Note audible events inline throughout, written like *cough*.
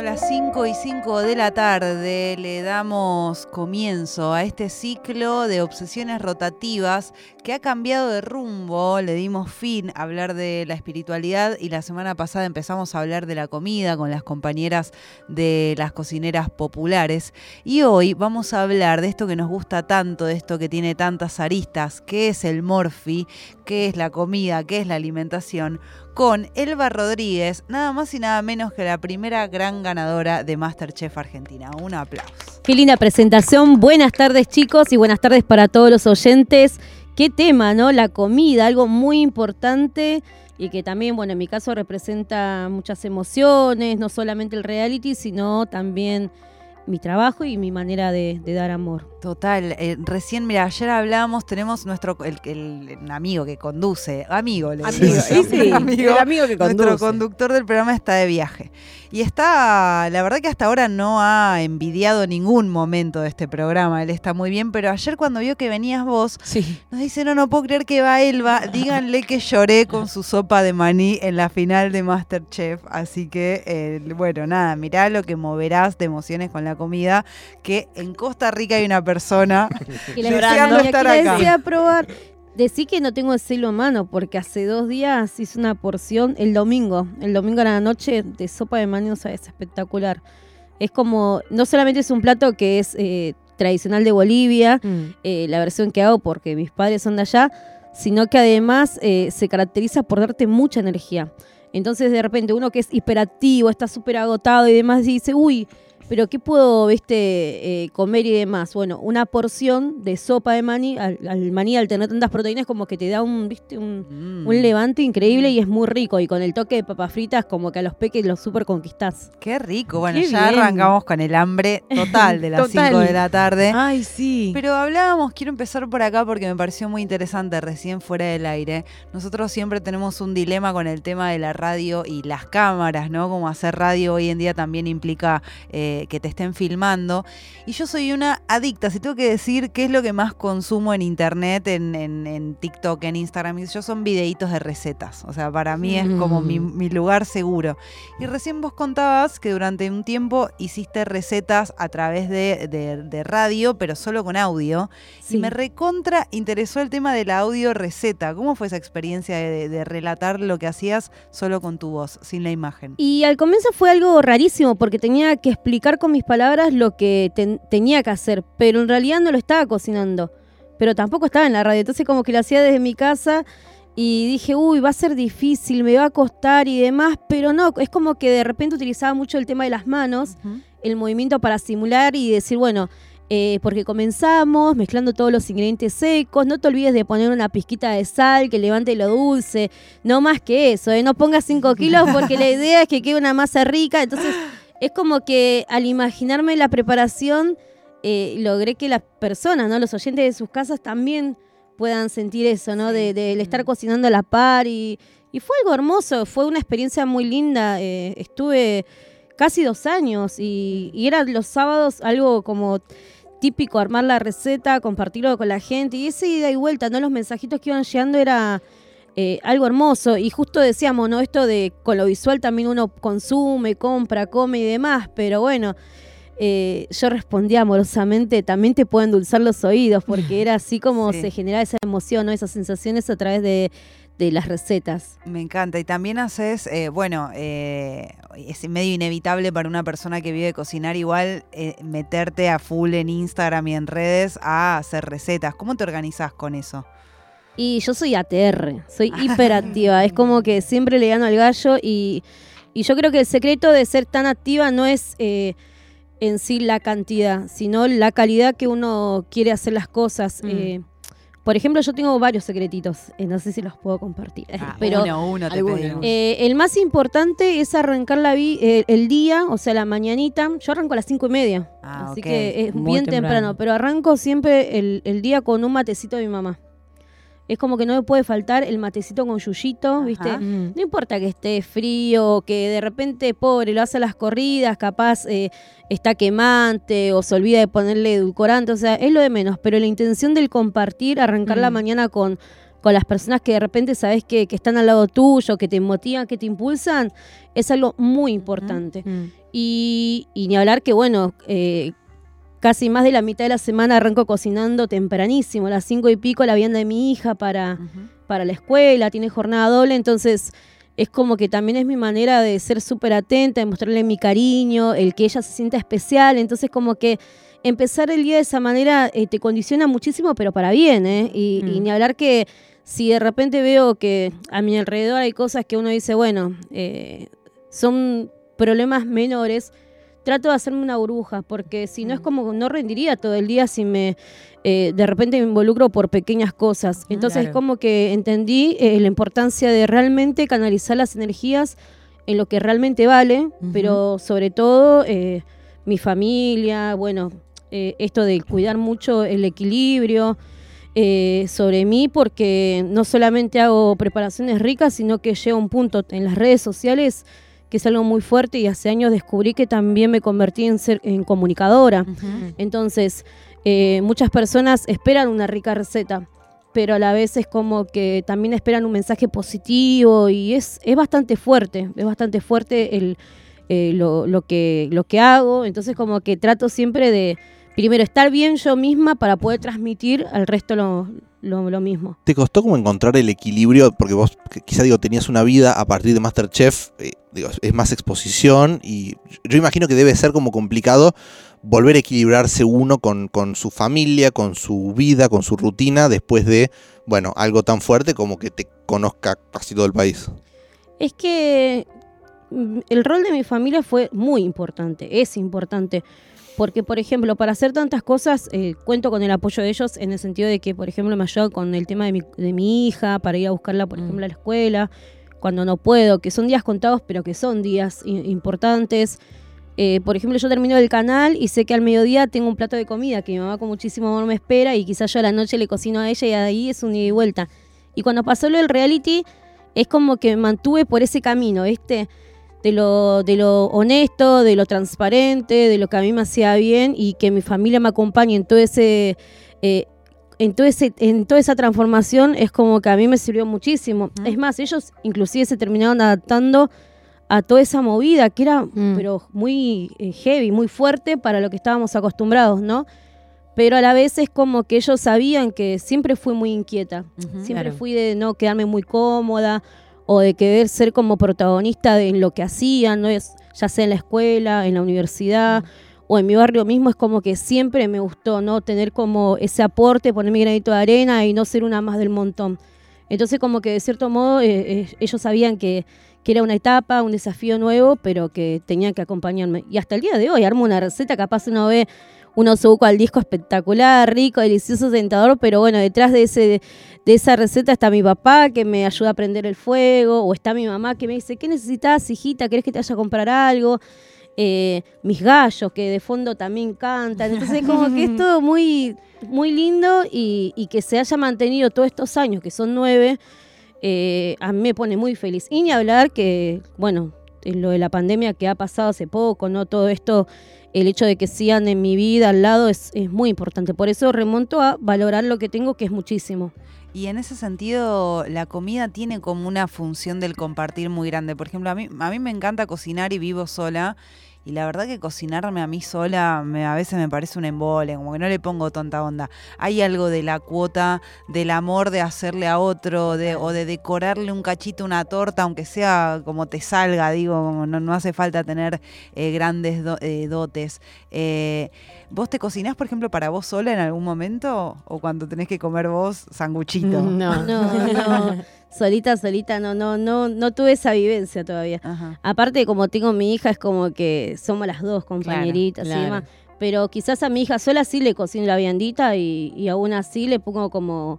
Siendo las 5 y 5 de la tarde, le damos comienzo a este ciclo de obsesiones rotativas que ha cambiado de rumbo. Le dimos fin a hablar de la espiritualidad y la semana pasada empezamos a hablar de la comida con las compañeras de las cocineras populares. Y hoy vamos a hablar de esto que nos gusta tanto, de esto que tiene tantas aristas, que es el morfi, qué es la comida, qué es la alimentación, con Elba Rodríguez, nada más y nada menos que la primera gran ganadora de Masterchef Argentina. Un aplauso. Qué linda presentación. Buenas tardes chicos y buenas tardes para todos los oyentes. Qué tema, ¿no? La comida, algo muy importante y que también, bueno, en mi caso representa muchas emociones, no solamente el reality, sino también mi trabajo y mi manera de, dar amor. Total, eh, recién, mira, ayer hablábamos, tenemos nuestro, el, amigo que conduce, amigo, le amigo, sí, *laughs* amigo, el amigo que conduce. Nuestro conductor del programa está de viaje. Y está, la verdad que hasta ahora no ha envidiado ningún momento de este programa, él está muy bien, pero ayer cuando vio que venías vos, nos dice, no, no puedo creer que va Elba, díganle que lloré con su sopa de maní en la final de Masterchef, así que, eh, bueno, nada, mirá lo que moverás de emociones con la comida, que en Costa Rica hay una persona *laughs* deseando estar acá. Probar. Decí que no tengo el celo a mano porque hace dos días hice una porción el domingo, el domingo a la noche de sopa de maní, o sea, es espectacular. Es como, no solamente es un plato que es eh, tradicional de Bolivia, mm. eh, la versión que hago porque mis padres son de allá, sino que además eh, se caracteriza por darte mucha energía. Entonces de repente uno que es hiperactivo, está súper agotado y demás, dice, uy, pero ¿qué puedo, viste, eh, comer y demás? Bueno, una porción de sopa de maní, al, maní al tener tantas proteínas como que te da un, viste, un, mm. levante increíble y es muy rico. Y con el toque de papas fritas como que a los peques los super conquistás. Qué rico. Bueno, ya arrancamos con el hambre total de *laughs* las 5 de la tarde. Ay, sí. Pero hablábamos, quiero empezar por acá porque me pareció muy interesante recién fuera del aire. Nosotros siempre tenemos un dilema con el tema de la radio y las cámaras, ¿no? Como hacer radio hoy en día también implica... Eh, que te estén filmando. Y yo soy una adicta, si tengo que decir qué es lo que más consumo en internet, en, TikTok, en Instagram, yo son videitos de recetas. O sea, para mí es como mi, mm. lugar seguro. Y recién vos contabas que durante un tiempo hiciste recetas a través de, radio, pero solo con audio. Y me recontra interesó el tema de la audio receta. ¿Cómo fue esa experiencia de, de relatar lo que hacías solo con tu voz, sin la imagen? Y al comienzo fue algo rarísimo porque tenía que explicar con mis palabras lo que tenía que hacer, pero en realidad no lo estaba cocinando, pero tampoco estaba en la radio, entonces como que lo hacía desde mi casa y dije, uy, va a ser difícil, me va a costar y demás, pero no, es como que de repente utilizaba mucho el tema de las manos, el movimiento para simular y decir, bueno, eh, porque comenzamos mezclando todos los ingredientes secos. No te olvides de poner una pizquita de sal que levante lo dulce. No más que eso, ¿eh? no pongas 5 kilos porque la *laughs* idea es que quede una masa rica. Entonces es como que al imaginarme la preparación, eh, logré que las personas, ¿no? Los oyentes de sus casas también puedan sentir eso, ¿no? De, estar cocinando a la par y, fue algo hermoso, fue una experiencia muy linda. Eh, estuve casi dos años y, y era los sábados algo como típico, armar la receta, compartirlo con la gente y ese ida y vuelta, ¿no? Los mensajitos que iban llegando era eh, algo hermoso. Y justo decíamos, ¿no? Esto de con lo visual también uno consume, compra, come y demás, pero bueno. Eh, yo respondía amorosamente, también te pueden endulzar los oídos, porque *laughs* era así como se genera esa emoción, ¿no? esas sensaciones a través de, las recetas. Me encanta. Y también haces, eh, bueno, es medio inevitable para una persona que vive cocinar igual meterte a full en Instagram y en redes a hacer recetas. ¿Cómo te organizás con eso? Y yo soy ATR, soy hiperactiva. es como que siempre le gano al gallo y, yo creo que el secreto de ser tan activa no es eh, en sí la cantidad, sino la calidad que uno quiere hacer las cosas. Mm. Eh, por ejemplo, yo tengo varios secretitos, eh, no sé si los puedo compartir. Ah, *laughs* pero uno, uno te el más importante es arrancar la el día, o sea, la mañanita. Yo arranco a las cinco y media, ah, así que es bien temprano. pero arranco siempre el, el día con un matecito de mi mamá es como que no me puede faltar el matecito con yuyito, ¿viste? Mm. No importa que esté frío, que de repente, pobre, lo hace a las corridas, capaz eh, está quemante o se olvida de ponerle edulcorante, o sea, es lo de menos, pero la intención del compartir, arrancar la mm. mañana con con las personas que de repente sabes que, están al lado tuyo, que te motivan, que te impulsan, es algo muy importante. Mm. Y, ni hablar que, bueno, eh, casi más de la mitad de la semana arranco cocinando tempranísimo, a las cinco y pico la vianda de mi hija para, para la escuela, tiene jornada doble, entonces es como que también es mi manera de ser súper atenta, de mostrarle mi cariño, el que ella se sienta especial, entonces como que empezar el día de esa manera eh, te condiciona muchísimo, pero para bien, ¿eh? Y, y, mm. ni hablar que si de repente veo que a mi alrededor hay cosas que uno dice, bueno, eh, son problemas menores, trato de hacerme una burbuja, porque si no es como no rendiría todo el día si me eh, de repente me involucro por pequeñas cosas. Entonces es como que entendí eh, la importancia de realmente canalizar las energías en lo que realmente vale, pero sobre todo mi familia, bueno, esto de cuidar mucho el equilibrio, eh, sobre mí porque no solamente hago preparaciones ricas, sino que llego a un punto en las redes sociales que es algo muy fuerte y hace años descubrí que también me convertí en, ser, en comunicadora. Entonces, eh, muchas personas esperan una rica receta, pero a la vez es como que también esperan un mensaje positivo y es, es bastante fuerte, es bastante fuerte el, eh, lo, lo, que, lo que hago. Entonces, como que trato siempre de primero estar bien yo misma para poder transmitir al resto lo, lo, mismo. ¿Te costó como encontrar el equilibrio? Porque vos quizá digo, tenías una vida a partir de Masterchef, eh, digo, es más exposición y yo imagino que debe ser como complicado volver a equilibrarse uno con, con su familia, con su vida, con su rutina, después de, bueno, algo tan fuerte como que te conozca casi todo el país. Es que mm, el rol de mi familia fue muy importante, es importante porque, por ejemplo, para hacer tantas cosas, eh, cuento con el apoyo de ellos en el sentido de que, por ejemplo, me ayudan con el tema de mi, de mi hija, para ir a buscarla, por mm. ejemplo, a la escuela, cuando no puedo, que son días contados, pero que son días importantes. Eh, por ejemplo, yo termino el canal y sé que al mediodía tengo un plato de comida que mi mamá con muchísimo amor me espera y quizás yo a la noche le cocino a ella y ahí es un ida y vuelta. Y cuando pasó lo del reality, es como que me mantuve por ese camino, ¿viste? De lo, de lo honesto, de lo transparente, de lo que a mí me hacía bien y que mi familia me acompañe en todo ese... Eh, en, todo ese, en toda esa transformación es como que a mí me sirvió muchísimo. Es más, ellos inclusive se terminaron adaptando a toda esa movida que era mm. pero muy eh, heavy, muy fuerte para lo que estábamos acostumbrados, ¿no? Pero a la vez es como que ellos sabían que siempre fui muy inquieta, siempre fui de no quedarme muy cómoda o de querer ser como protagonista en lo que hacían, ¿no? es, ya sea en la escuela, en la universidad o en mi barrio mismo, es como que siempre me gustó no tener como ese aporte, poner mi granito de arena y no ser una más del montón. Entonces como que de cierto modo eh, eh, ellos sabían que, que era una etapa, un desafío nuevo, pero que tenían que acompañarme. Y hasta el día de hoy armo una receta, capaz uno ve un osobuco al disco espectacular, rico, delicioso, tentador, pero bueno, detrás de, ese, de esa receta está mi papá que me ayuda a prender el fuego, o está mi mamá que me dice, ¿qué necesitas, hijita? ¿Querés que te vaya a comprar algo? Eh, mis gallos que de fondo también cantan. Entonces, como que es todo muy, muy lindo y, que se haya mantenido todos estos años, que son nueve, eh, a mí me pone muy feliz. Y ni hablar que, bueno, lo de la pandemia que ha pasado hace poco, ¿no? Todo esto el hecho de que sigan en mi vida al lado es, es muy importante. Por eso remonto a valorar lo que tengo, que es muchísimo. Y en ese sentido, la comida tiene como una función del compartir muy grande. Por ejemplo, a mí, a mí me encanta cocinar y vivo sola. Y la verdad que cocinarme a mí sola me, a veces me parece un embole, como que no le pongo tonta onda. Hay algo de la cuota del amor de hacerle a otro de, o de decorarle un cachito, una torta, aunque sea como te salga, digo, no, no hace falta tener eh, grandes eh, dotes. Eh, ¿Vos te cocinás, por ejemplo, para vos sola en algún momento? ¿O cuando tenés que comer vos sanguchito? *laughs* No, no, no. *laughs* solita, solita, no, no, no, no tuve esa vivencia todavía. Aparte, como tengo mi hija, es como que somos las dos compañeritas y demás. Pero quizás a mi hija sola sí le cocino la viandita y, y aún así le pongo como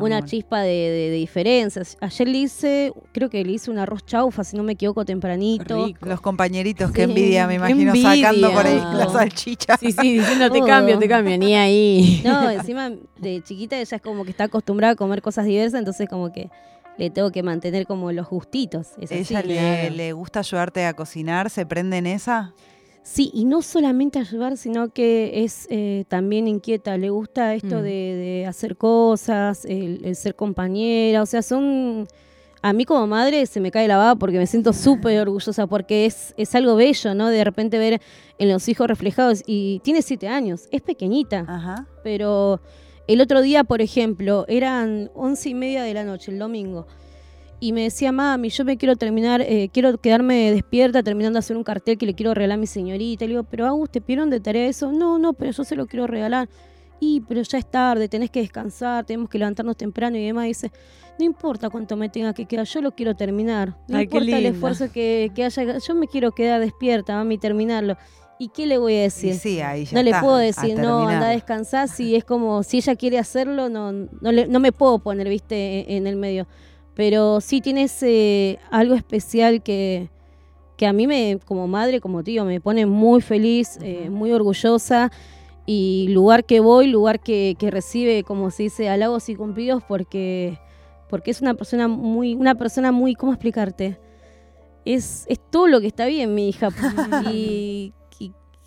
una chispa de, diferencias. Ayer le hice, creo que le hice un arroz chaufa, si no me equivoco, tempranito. Los compañeritos, que envidia, me imagino, sacando por ahí la salchicha. Sí, sí, diciendo te cambio, te cambio, ni ahí. No, encima de chiquita ella es como que está acostumbrada a comer cosas diversas, entonces como que le tengo que mantener como los gustitos. ¿Ella le, le gusta ayudarte a cocinar? ¿Se prende en esa? Sí, y no solamente ayudar, sino que es eh, también inquieta. Le gusta esto Mm. de, de hacer cosas, el, el ser compañera. O sea, son. A mí como madre se me cae la baba porque me siento súper orgullosa, porque es, es algo bello, ¿no? De repente ver en los hijos reflejados. Y tiene siete años, es pequeñita. Ajá. Pero el otro día, por ejemplo, eran once y media de la noche, el domingo. Y me decía, mami, yo me quiero terminar, eh, quiero quedarme despierta terminando de hacer un cartel que le quiero regalar a mi señorita. Y le digo, pero Agus, ¿te pidieron de tarea eso? No, no, pero yo se lo quiero regalar. Y, pero ya es tarde, tenés que descansar, tenemos que levantarnos temprano y demás. Y dice, no importa cuánto me tenga que quedar, yo lo quiero terminar. No Ay, importa el esfuerzo que, que haya, yo me quiero quedar despierta, mami, terminarlo. ¿Y qué le voy a decir? sí, ahí ya no le está, puedo a decir, no, anda a descansar, si es como, si ella quiere hacerlo, no, no, le- no me puedo poner, viste, en, en el medio. Pero sí tienes eh, algo especial que, que a mí, me, como madre, como tío, me pone muy feliz, eh, muy orgullosa. Y lugar que voy, lugar que, que recibe, como se dice, halagos y cumplidos, porque, porque es una persona muy, una persona muy, ¿cómo explicarte? Es, es todo lo que está bien, mi hija. *laughs* y,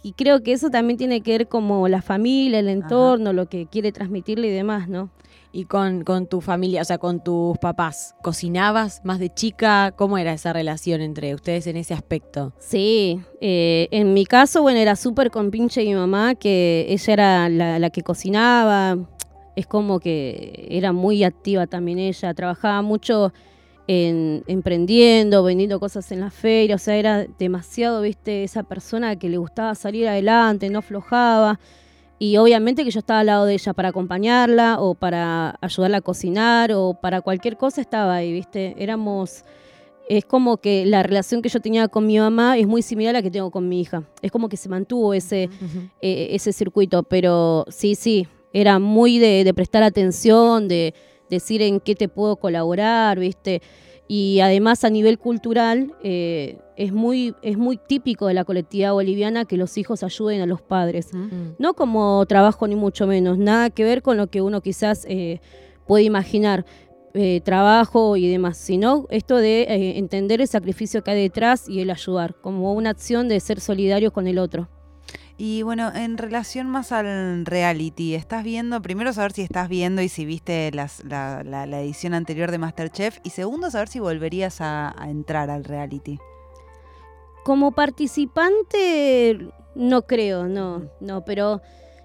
y- creo que eso también tiene que ver como la familia, el entorno, lo que quiere transmitirle y demás, ¿no? Y con, con tu familia, o sea, con tus papás, ¿cocinabas más de chica? ¿Cómo era esa relación entre ustedes en ese aspecto? Sí, eh, en mi caso, bueno, era súper compinche mi mamá, que ella era la, la que cocinaba, es como que era muy activa también ella, trabajaba mucho en emprendiendo, vendiendo cosas en la feria, o sea, era demasiado, viste, esa persona que le gustaba salir adelante, no aflojaba. Y obviamente que yo estaba al lado de ella para acompañarla o para ayudarla a cocinar o para cualquier cosa estaba ahí, ¿viste? Éramos es como que la relación que yo tenía con mi mamá es muy similar a la que tengo con mi hija. Es como que se mantuvo ese, eh, ese circuito, pero sí, sí, era muy de, de prestar atención, de decir en qué te puedo colaborar, ¿viste? Y además a nivel cultural eh, es, muy, es muy típico de la colectividad boliviana que los hijos ayuden a los padres. Mm. No como trabajo ni mucho menos, nada que ver con lo que uno quizás eh, puede imaginar, eh, trabajo y demás, sino esto de eh, entender el sacrificio que hay detrás y el ayudar, como una acción de ser solidarios con el otro. Y bueno, en relación más al reality, ¿estás viendo? Primero saber si estás viendo y si viste las- la, la- la edición anterior de Masterchef. Y segundo, saber si volverías a, a entrar al reality. Como participante, no creo, no, no, pero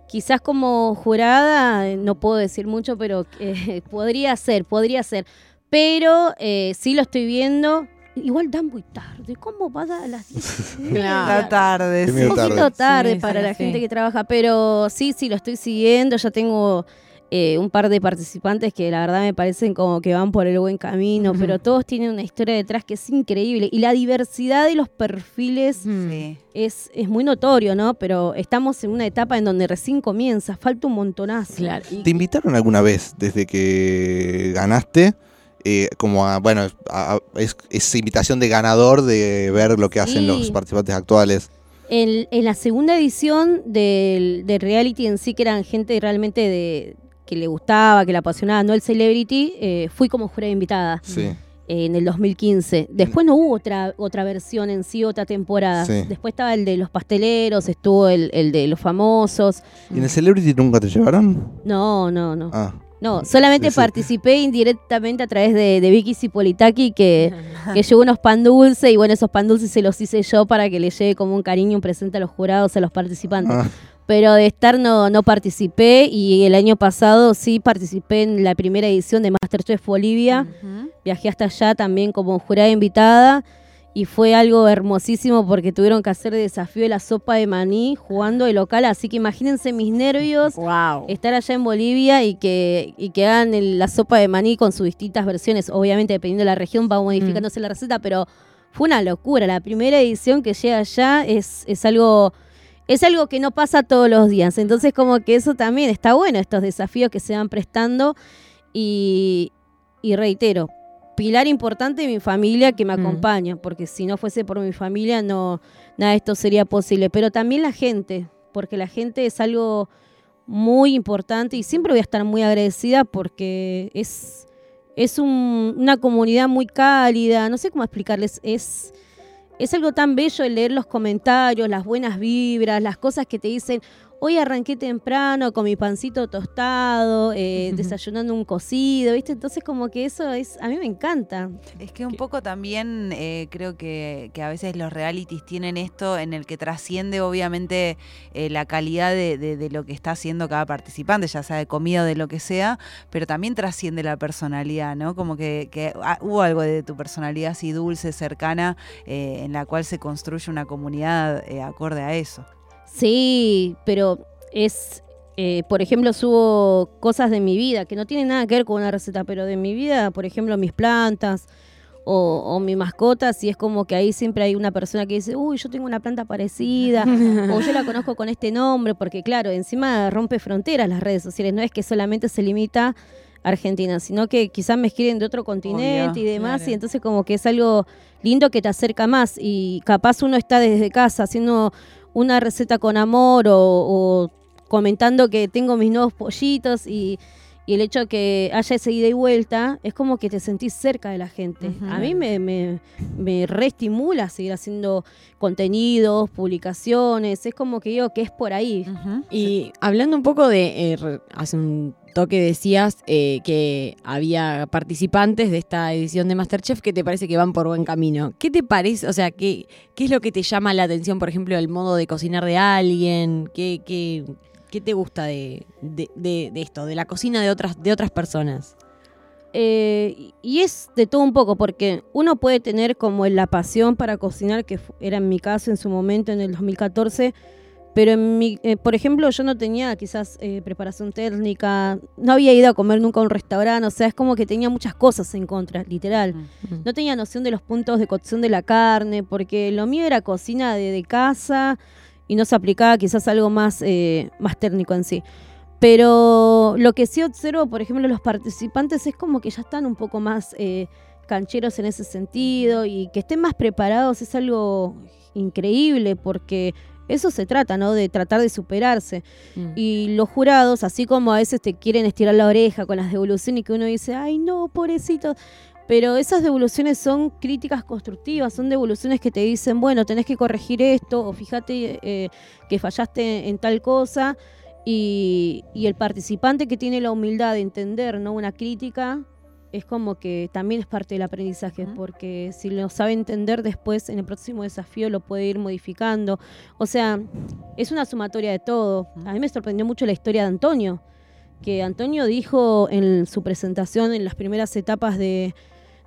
quizás como jurada, eh, no puedo decir mucho, pero eh, *laughs* podría ser, podría ser. Pero eh, sí lo estoy viendo. Igual dan muy tarde. ¿Cómo va a las 10? *laughs* Claro. La tarde. Un poquito tarde. Sí, para sí, la sí. gente que trabaja, pero sí, sí, lo estoy siguiendo. Ya tengo eh, un par de participantes que la verdad me parecen como que van por el buen camino, pero todos tienen una historia detrás que es increíble. Y la diversidad de los perfiles. Sí. es, es muy notorio, ¿no? Pero estamos en una etapa en donde recién comienza, falta un montonazo. Claro. Y- ¿Te invitaron alguna vez desde que ganaste? Eh, como a, bueno, a- a- es, invitación de ganador de ver lo que hacen Sí. los participantes actuales. En, en la segunda edición del, del reality en sí, que eran gente realmente de que le gustaba, que le apasionaba, no el celebrity, eh, fui como jurada invitada. Sí. eh, en el 2015. Después no hubo otra, otra versión en sí, otra temporada. Sí. Después estaba el de los pasteleros, estuvo el, el de los famosos. ¿Y en el Celebrity nunca te llevaron? No, no, no. Ah, No, solamente Sí, sí. participé indirectamente a través de, de Vicky Cipolitaki, que, *laughs* que llevó unos pan dulces y bueno, esos pan dulces se los hice yo para que le llegue como un cariño, un presente a los jurados, a los participantes. ah, Pero de estar no, no participé y el año pasado sí participé en la primera edición de Masterchef Bolivia. Viajé hasta allá también como jurada invitada y fue algo hermosísimo porque tuvieron que hacer desafío de la sopa de maní jugando de local, así que imagínense mis nervios *laughs* Wow. estar allá en Bolivia y que, y que hagan el- la sopa de maní con sus distintas versiones. Obviamente, dependiendo de la región, va modificándose la receta, pero fue una locura. La primera edición que llega allá es, es algo. Es algo que no pasa todos los días. Entonces, como que eso también está bueno, estos desafíos que se van prestando. Y, y reitero, pilar importante de mi familia que me Mm. acompaña, porque si no fuese por mi familia, no, nada de esto sería posible. Pero también la gente, porque la gente es algo muy importante y siempre voy a estar muy agradecida porque es, es un- una comunidad muy cálida, no sé cómo explicarles, es, es algo tan bello el leer los comentarios, las buenas vibras, las cosas que te dicen, hoy arranqué temprano con mi pancito tostado, eh, desayunando un cocido, ¿viste? Entonces como que eso es, a mí me encanta. Es que un poco también eh, creo que, que a veces los realities tienen esto en el que trasciende obviamente eh, la calidad de, de- de lo que está haciendo cada participante, ya sea de comida o de lo que sea, pero también trasciende la personalidad, ¿no? Como que, que, ah, hubo algo de tu personalidad así dulce, cercana, eh, en la cual se construye una comunidad eh, acorde a eso. Sí, pero es, eh, por ejemplo, subo cosas de mi vida que no tienen nada que ver con una receta, pero de mi vida, por ejemplo, mis plantas o, o mi mascota, si es como que ahí siempre hay una persona que dice, uy, yo tengo una planta parecida, *laughs* o yo la conozco con este nombre, porque claro, encima rompe fronteras las redes sociales, no es que solamente se limita a Argentina, sino que quizás me escriben de otro continente y demás, claro. y entonces como que es algo lindo que te acerca más, y capaz uno está desde casa haciendo una receta con amor o, o comentando que tengo mis nuevos pollitos y, y el hecho que haya esa ida y vuelta es como que te sentís cerca de la gente. A mí me, me, me reestimula seguir haciendo contenidos, publicaciones, es como que digo que es por ahí. Y hablando un poco de, eh, hace un toque decías eh, que había participantes de esta edición de Masterchef que te parece que van por buen camino. ¿Qué te parece? O sea, ¿qué, qué es lo que te llama la atención, por ejemplo, el modo de cocinar de alguien? ¿Qué, qué, qué te gusta de, de- de- de esto, de la cocina de otras, de otras personas? Eh, y es de todo un poco, porque uno puede tener como la pasión para cocinar, que era en mi caso en su momento, en el 2014, pero en mi, eh, por ejemplo, yo no tenía quizás eh, preparación técnica, no había ido a comer nunca a un restaurante, o sea, es como que tenía muchas cosas en contra, literal. No tenía noción de los puntos de cocción de la carne, porque lo mío era cocina de, de casa y no se aplicaba quizás algo más, eh, más técnico en sí. Pero lo que sí observo, por ejemplo, los participantes es como que ya están un poco más eh, cancheros en ese sentido y que estén más preparados es algo increíble porque eso se trata, ¿no? De tratar de superarse. Mm. Y los jurados, así como a veces te quieren estirar la oreja con las devoluciones y que uno dice, ay no, pobrecito. Pero esas devoluciones son críticas constructivas, son devoluciones que te dicen, bueno, tenés que corregir esto, o fíjate eh, que fallaste en tal cosa. Y, y el participante que tiene la humildad de entender ¿no? una crítica es como que también es parte del aprendizaje, porque si lo sabe entender después en el próximo desafío lo puede ir modificando. O sea, es una sumatoria de todo. A mí me sorprendió mucho la historia de Antonio, que Antonio dijo en su presentación en las primeras etapas de,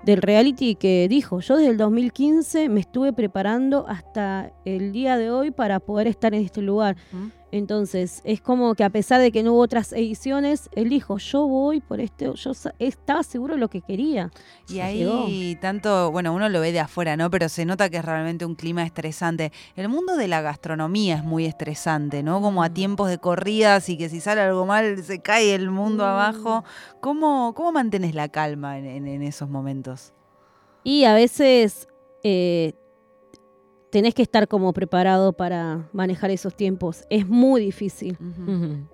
del reality que dijo, yo desde el 2015 me estuve preparando hasta el día de hoy para poder estar en este lugar. Ujú. Entonces, es como que a pesar de que no hubo otras ediciones, él dijo, yo voy por este, yo estaba seguro de lo que quería. Y ahí tanto, bueno, uno lo ve de afuera, ¿no? Pero se nota que es realmente un clima estresante. El mundo de la gastronomía es muy estresante, ¿no? Como a tiempos de corridas y que si sale algo mal se cae el mundo abajo. ¿Cómo, cómo mantienes la calma en, en- en esos momentos? Y a veces eh, tenés que estar como preparado para manejar esos tiempos. Es muy difícil.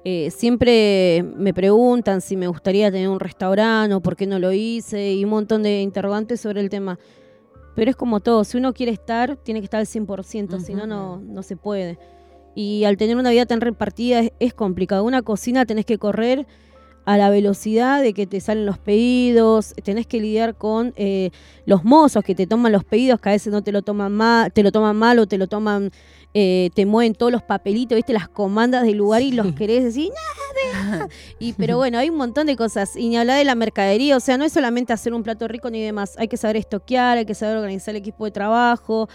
Eh, siempre me preguntan si me gustaría tener un restaurante o por qué no lo hice y un montón de interrogantes sobre el tema. Pero es como todo, si uno quiere estar, tiene que estar al 100%, si no, no, no se puede. Y al tener una vida tan repartida es, es complicado. Una cocina tenés que correr a la velocidad de que te salen los pedidos, tenés que lidiar con eh, los mozos que te toman los pedidos, que a veces no te lo toman mal, te lo toman mal o te lo toman, eh, te mueven todos los papelitos, viste, las comandas del lugar y los querés decir, "No, y pero bueno, hay un montón de cosas. Y ni hablar de la mercadería, o sea, no es solamente hacer un plato rico ni demás. Hay que saber estoquear, hay que saber organizar el equipo de trabajo.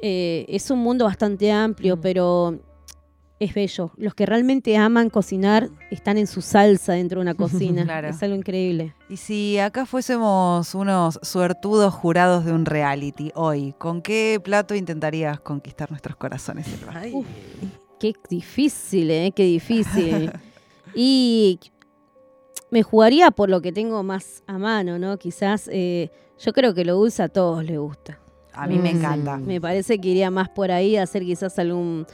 Eh, es un mundo bastante amplio, Mm. pero es bello. Los que realmente aman cocinar están en su salsa dentro de una *laughs* cocina. Claro. Es algo increíble. Y si acá fuésemos unos suertudos jurados de un reality hoy, ¿con qué plato intentarías conquistar nuestros corazones, Elba? Uf, qué difícil, ¿eh? Qué difícil. *laughs* y me jugaría por lo que tengo más a mano, ¿no? Quizás eh, yo creo que lo dulce a todos les gusta. A mí me Mm. encanta. Me parece que iría más por ahí, hacer quizás algún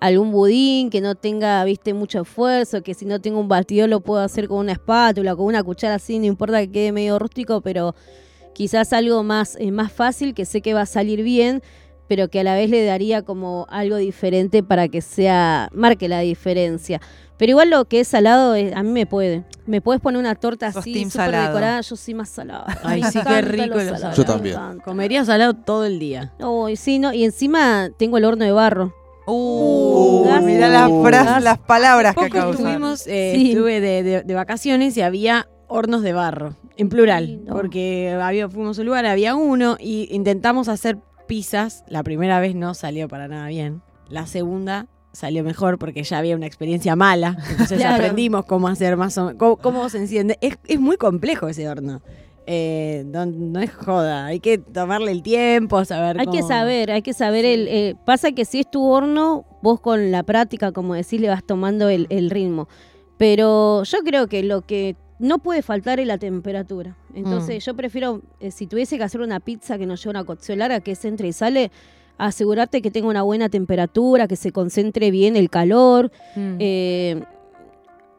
algún budín que no tenga, viste, mucho esfuerzo, que si no tengo un batidor lo puedo hacer con una espátula, con una cuchara así, no importa que quede medio rústico, pero quizás algo más, eh, más fácil, que sé que va a salir bien, pero que a la vez le daría como algo diferente para que sea, marque la diferencia. Pero igual lo que es salado, eh, a mí me puede. Me puedes poner una torta Sos así, súper decorada, yo soy más salada. Ay, *laughs* Me sí, qué rico lo lo salado. Yo también. Comería salado todo el día. Uy, sí, ¿no? Y encima tengo el horno de barro. Uh, gas. mirá las, frases, las palabras que acabo de usar. estuvimos, eh, Sí. estuve de, de- de vacaciones y había hornos de barro, en plural, porque había, fuimos a un lugar, había uno y intentamos hacer pizzas. La primera vez no salió para nada bien. La segunda salió mejor porque ya había una experiencia mala. Entonces *laughs* Claro. aprendimos cómo hacer más o menos, cómo, cómo se enciende. Es, es muy complejo ese horno. Eh, no, no es joda, hay que tomarle el tiempo, saber Hay que saber, hay que saber el... eh, pasa que si es tu horno, vos con la práctica, como decís, le vas tomando el, el ritmo. Pero yo creo que lo que no puede faltar es la temperatura. Entonces yo prefiero, eh, si tuviese que hacer una pizza que nos lleva una cocción larga, que es entre y sale, asegurarte que tenga una buena temperatura, que se concentre bien el calor. Mm. Eh,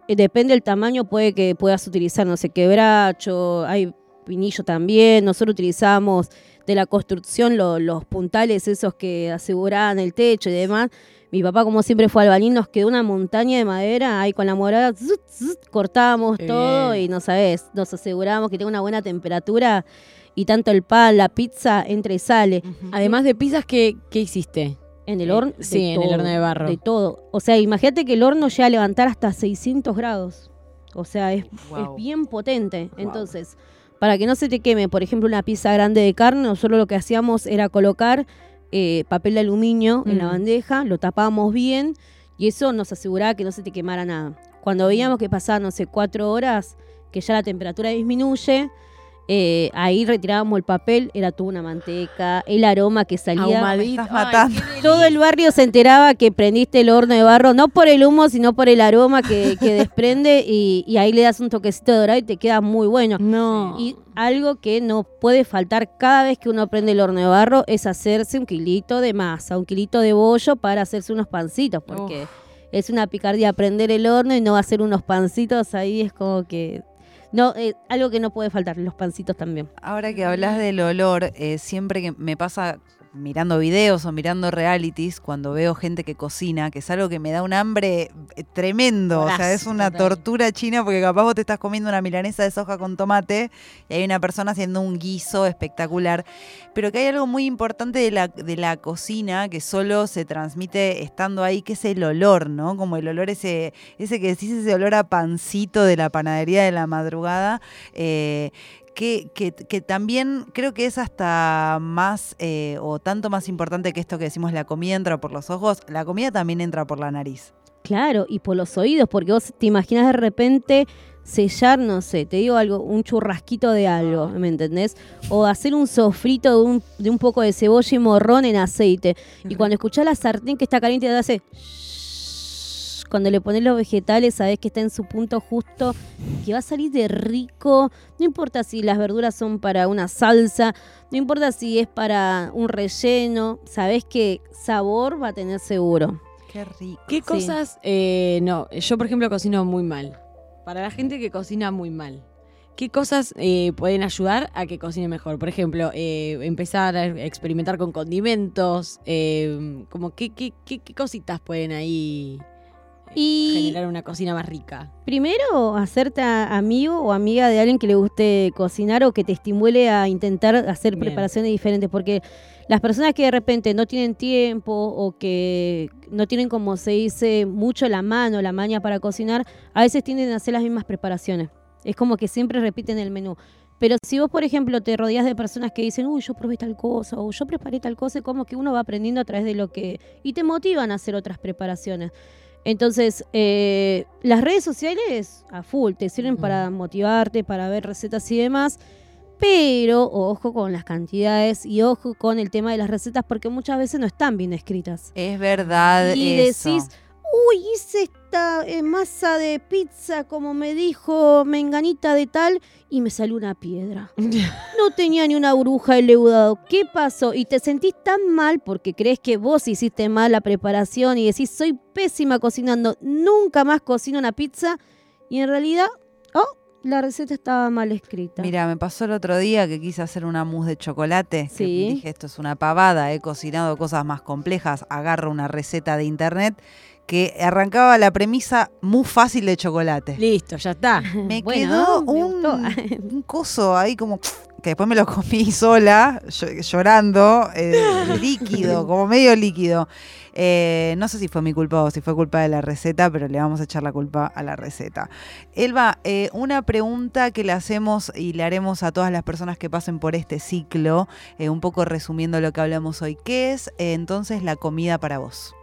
depende del tamaño, puede que puedas utilizar, no sé, quebracho, hay pinillo también. Nosotros utilizamos de la construcción lo- los puntales esos que aseguraban el techo y demás. Mi papá, como siempre fue albañil, nos quedó una montaña de madera, ahí con la morada, zut, zut, cortábamos Qué todo bien. y no sabes, nos aseguramos que tenga una buena temperatura y tanto el pan, la pizza, entra y sale. Además de pizzas, ¿qué, qué hiciste? En el Eh, horno. sí, en el horno de barro. De todo. O sea, imagínate que el horno llega a levantar hasta 600 grados. O sea, es, Wow. es bien potente. Entonces, para que no se te queme, por ejemplo, una pizza grande de carne, nosotros lo que hacíamos era colocar eh, papel de aluminio en la Mm. bandeja, lo tapábamos bien y eso nos aseguraba que no se te quemara nada. Cuando veíamos que pasaban, no sé, cuatro horas, que ya la temperatura disminuye, eh, ahí retirábamos el papel, era toda una manteca, el aroma que salía. Ahumadito. Todo el barrio se enteraba que prendiste el horno de barro, no por el humo, sino por el aroma que, que desprende y, y ahí le das un toquecito de dorado y te queda muy bueno. No. Y algo que no puede faltar cada vez que uno prende el horno de barro es hacerse un kilito de masa, un kilito de bollo para hacerse unos pancitos, porque es una picardía prender el horno y no hacer unos pancitos ahí es como que... No, eh, algo que no puede faltar, los pancitos también. Ahora que hablas del olor, eh, siempre que me pasa mirando videos o mirando realities, cuando veo gente que cocina, que es algo que me da un hambre eh, tremendo. o sea, es una total. tortura china porque capaz vos te estás comiendo una milanesa de soja con tomate y hay una persona haciendo un guiso espectacular. Pero que hay algo muy importante de la, de la cocina que solo se transmite estando ahí, que es el olor, ¿no? Como el olor ese, ese que decís, ese olor a pancito de la panadería de la madrugada. eh, que, que- que también creo que es hasta más eh, o tanto más importante que esto que decimos la comida entra por los ojos, la comida también entra por la nariz. Claro, y por los oídos, porque vos te imaginas de repente sellar, no sé, te digo algo, un churrasquito de algo, ¿me entendés? O hacer un sofrito de un, de un poco de cebolla y morrón en aceite. Y cuando escuchás la sartén que está caliente, te hace... Cuando le pones los vegetales, sabés que está en su punto justo, que va a salir de rico. No importa si las verduras son para una salsa, no importa si es para un relleno, sabés que sabor va a tener seguro. Qué rico. ¿Qué cosas? eh, no, yo por ejemplo cocino muy mal. Para la gente que cocina muy mal, ¿qué cosas eh, pueden ayudar a que cocine mejor? Por ejemplo, eh, empezar a experimentar con condimentos, eh, como qué, qué, qué, qué cositas pueden ahí Y- generar una cocina más rica. Primero, hacerte amigo o amiga de alguien que le guste cocinar o que te estimule a intentar hacer Bien. preparaciones diferentes, porque las personas que de repente no tienen tiempo o que no tienen, como se dice, mucho la mano, la maña para cocinar, a veces tienden a hacer las mismas preparaciones. Es como que siempre repiten el menú. Pero si vos, por ejemplo, te rodeas de personas que dicen, uy, yo probé tal cosa, o yo preparé tal cosa, como que uno va aprendiendo a través de lo que... y te motivan a hacer otras preparaciones. Entonces, eh, las redes sociales a full te sirven para motivarte, para ver recetas y demás, pero ojo con las cantidades y ojo con el tema de las recetas porque muchas veces no están bien escritas. Es verdad Y eso. decís, uy, hice esta eh, masa de pizza como me dijo Menganita de tal y me salió una piedra. *laughs* No tenía ni una bruja el leudado. ¿Qué pasó? Y te sentís tan mal porque crees que vos hiciste mal la preparación y decís, soy pésima cocinando, nunca más cocino una pizza. Y en realidad, oh, La receta estaba mal escrita. Mira, me pasó el otro día que quise hacer una mousse de chocolate. Sí. dije, esto es una pavada, he cocinado cosas más complejas. Agarro una receta de internet que arrancaba la premisa muy fácil de chocolate. Listo, ya está. *laughs* Me Bueno, quedó me *laughs* un, coso ahí como que después me lo comí sola, llo- llorando, eh, *laughs* líquido, como medio líquido. Eh, no sé si fue mi culpa o si fue culpa de la receta, pero le vamos a echar la culpa a la receta. Elba, eh, una pregunta que le hacemos y le haremos a todas las personas que pasen por este ciclo, un poco resumiendo lo que hablamos hoy. ¿Qué es entonces la comida para vos?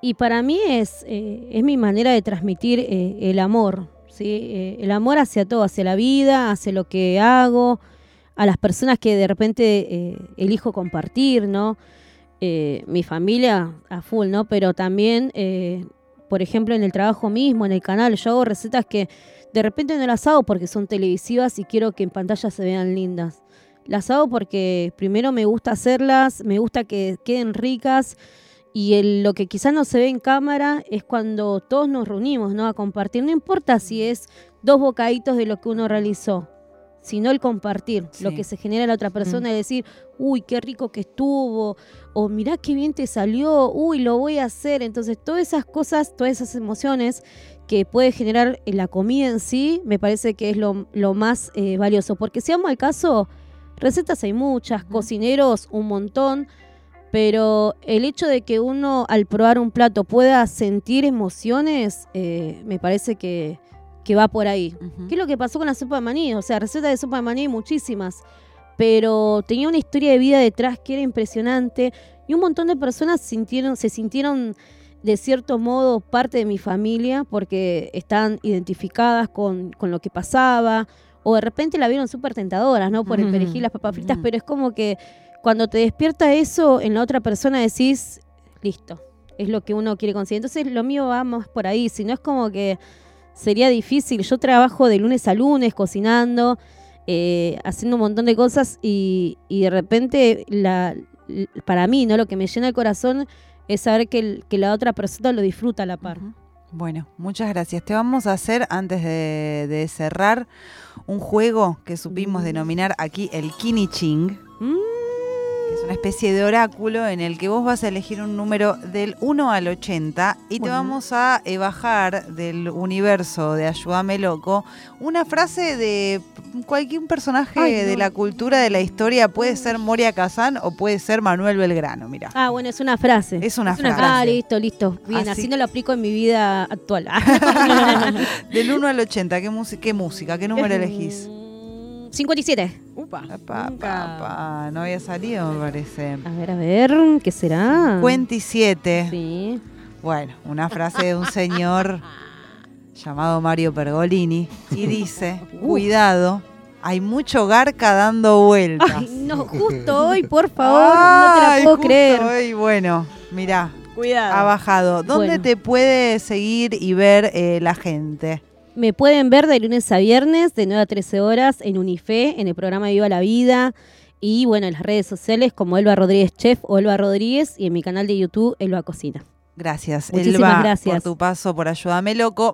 Y para mí es, eh, es mi manera de transmitir eh, el amor, ¿sí? Eh, el amor hacia todo, hacia la vida, hacia lo que hago, a las personas que de repente elijo compartir, ¿no? Mi familia a full, ¿no? Pero también, por ejemplo, en el trabajo mismo, en el canal, yo hago recetas que de repente no las hago porque son televisivas y quiero que en pantalla se vean lindas. Las hago porque primero me gusta hacerlas, me gusta que queden ricas y el- lo que quizás no se ve en cámara es cuando todos nos reunimos, ¿no? A compartir. No importa si es dos bocaditos de lo que uno realizó, sino el compartir, lo que se genera en la otra persona, y decir, uy, qué rico que estuvo, o mirá qué bien te salió, uy, lo voy a hacer. Entonces, todas esas cosas, todas esas emociones que puede generar la comida en sí, me parece que es lo, lo más eh, valioso. Porque si vamos al caso, recetas hay muchas, cocineros un montón, pero el hecho de que uno al probar un plato pueda sentir emociones, eh, me parece que, que va por ahí. ¿Qué es lo que pasó con la sopa de maní? O sea, recetas de sopa de maní hay muchísimas, pero tenía una historia de vida detrás que era impresionante y un montón de personas sintieron, se sintieron de cierto modo parte de mi familia porque están identificadas con, con lo que pasaba o de repente la vieron súper tentadoras, ¿no? Por el perejil, las papas fritas, pero es como que cuando te despierta eso en la otra persona decís, listo, es lo que uno quiere conseguir. Entonces lo mío va más por ahí, si no es como que sería difícil. Yo trabajo de lunes a lunes cocinando, eh, haciendo un montón de cosas y, y de repente la, para mí, ¿no? Lo que me llena el corazón es saber que, el- que la otra persona lo disfruta a la par. Bueno, muchas gracias. Te vamos a hacer, antes de, de cerrar, un juego que supimos Mm. denominar aquí el Kini Ching, Mm, una especie de oráculo en el que vos vas a elegir un número del 1 al 80 y te vamos a eh, bajar del universo de Ayúdame Loco una frase de cualquier personaje Ay, no. de la cultura, de la historia. Puede ser Moria Kazan o puede ser Manuel Belgrano, mira. Ah, bueno, es una frase. Es una es una frase. Ah, listo, listo. Bien, Así- así, no lo aplico en mi vida actual. *laughs* *laughs* Del 1 al 80, ¿qué, música, qué música? ¿Qué número elegís? Mm, 57. Upa. No había salido, me parece. A ver, a ver, ¿qué será? 57. Sí. Bueno, una frase de un señor *laughs* llamado Mario Pergolini y *laughs* dice, cuidado, hay mucho garca dando vueltas. Ay, no, justo hoy, por favor, no te la puedo justo creer. hoy, bueno, mirá, Cuidado. ha bajado. ¿Dónde Bueno. te puede seguir y ver eh, la gente? Me pueden ver de lunes a viernes, de 9 a 13 horas, en Unife, en el programa Viva la Vida. Y bueno, en las redes sociales como Elba Rodríguez Chef o Elba Rodríguez y en mi canal de YouTube Elba Cocina. Gracias, Muchísimas Elba, gracias. por tu paso por Ayúdame Loco.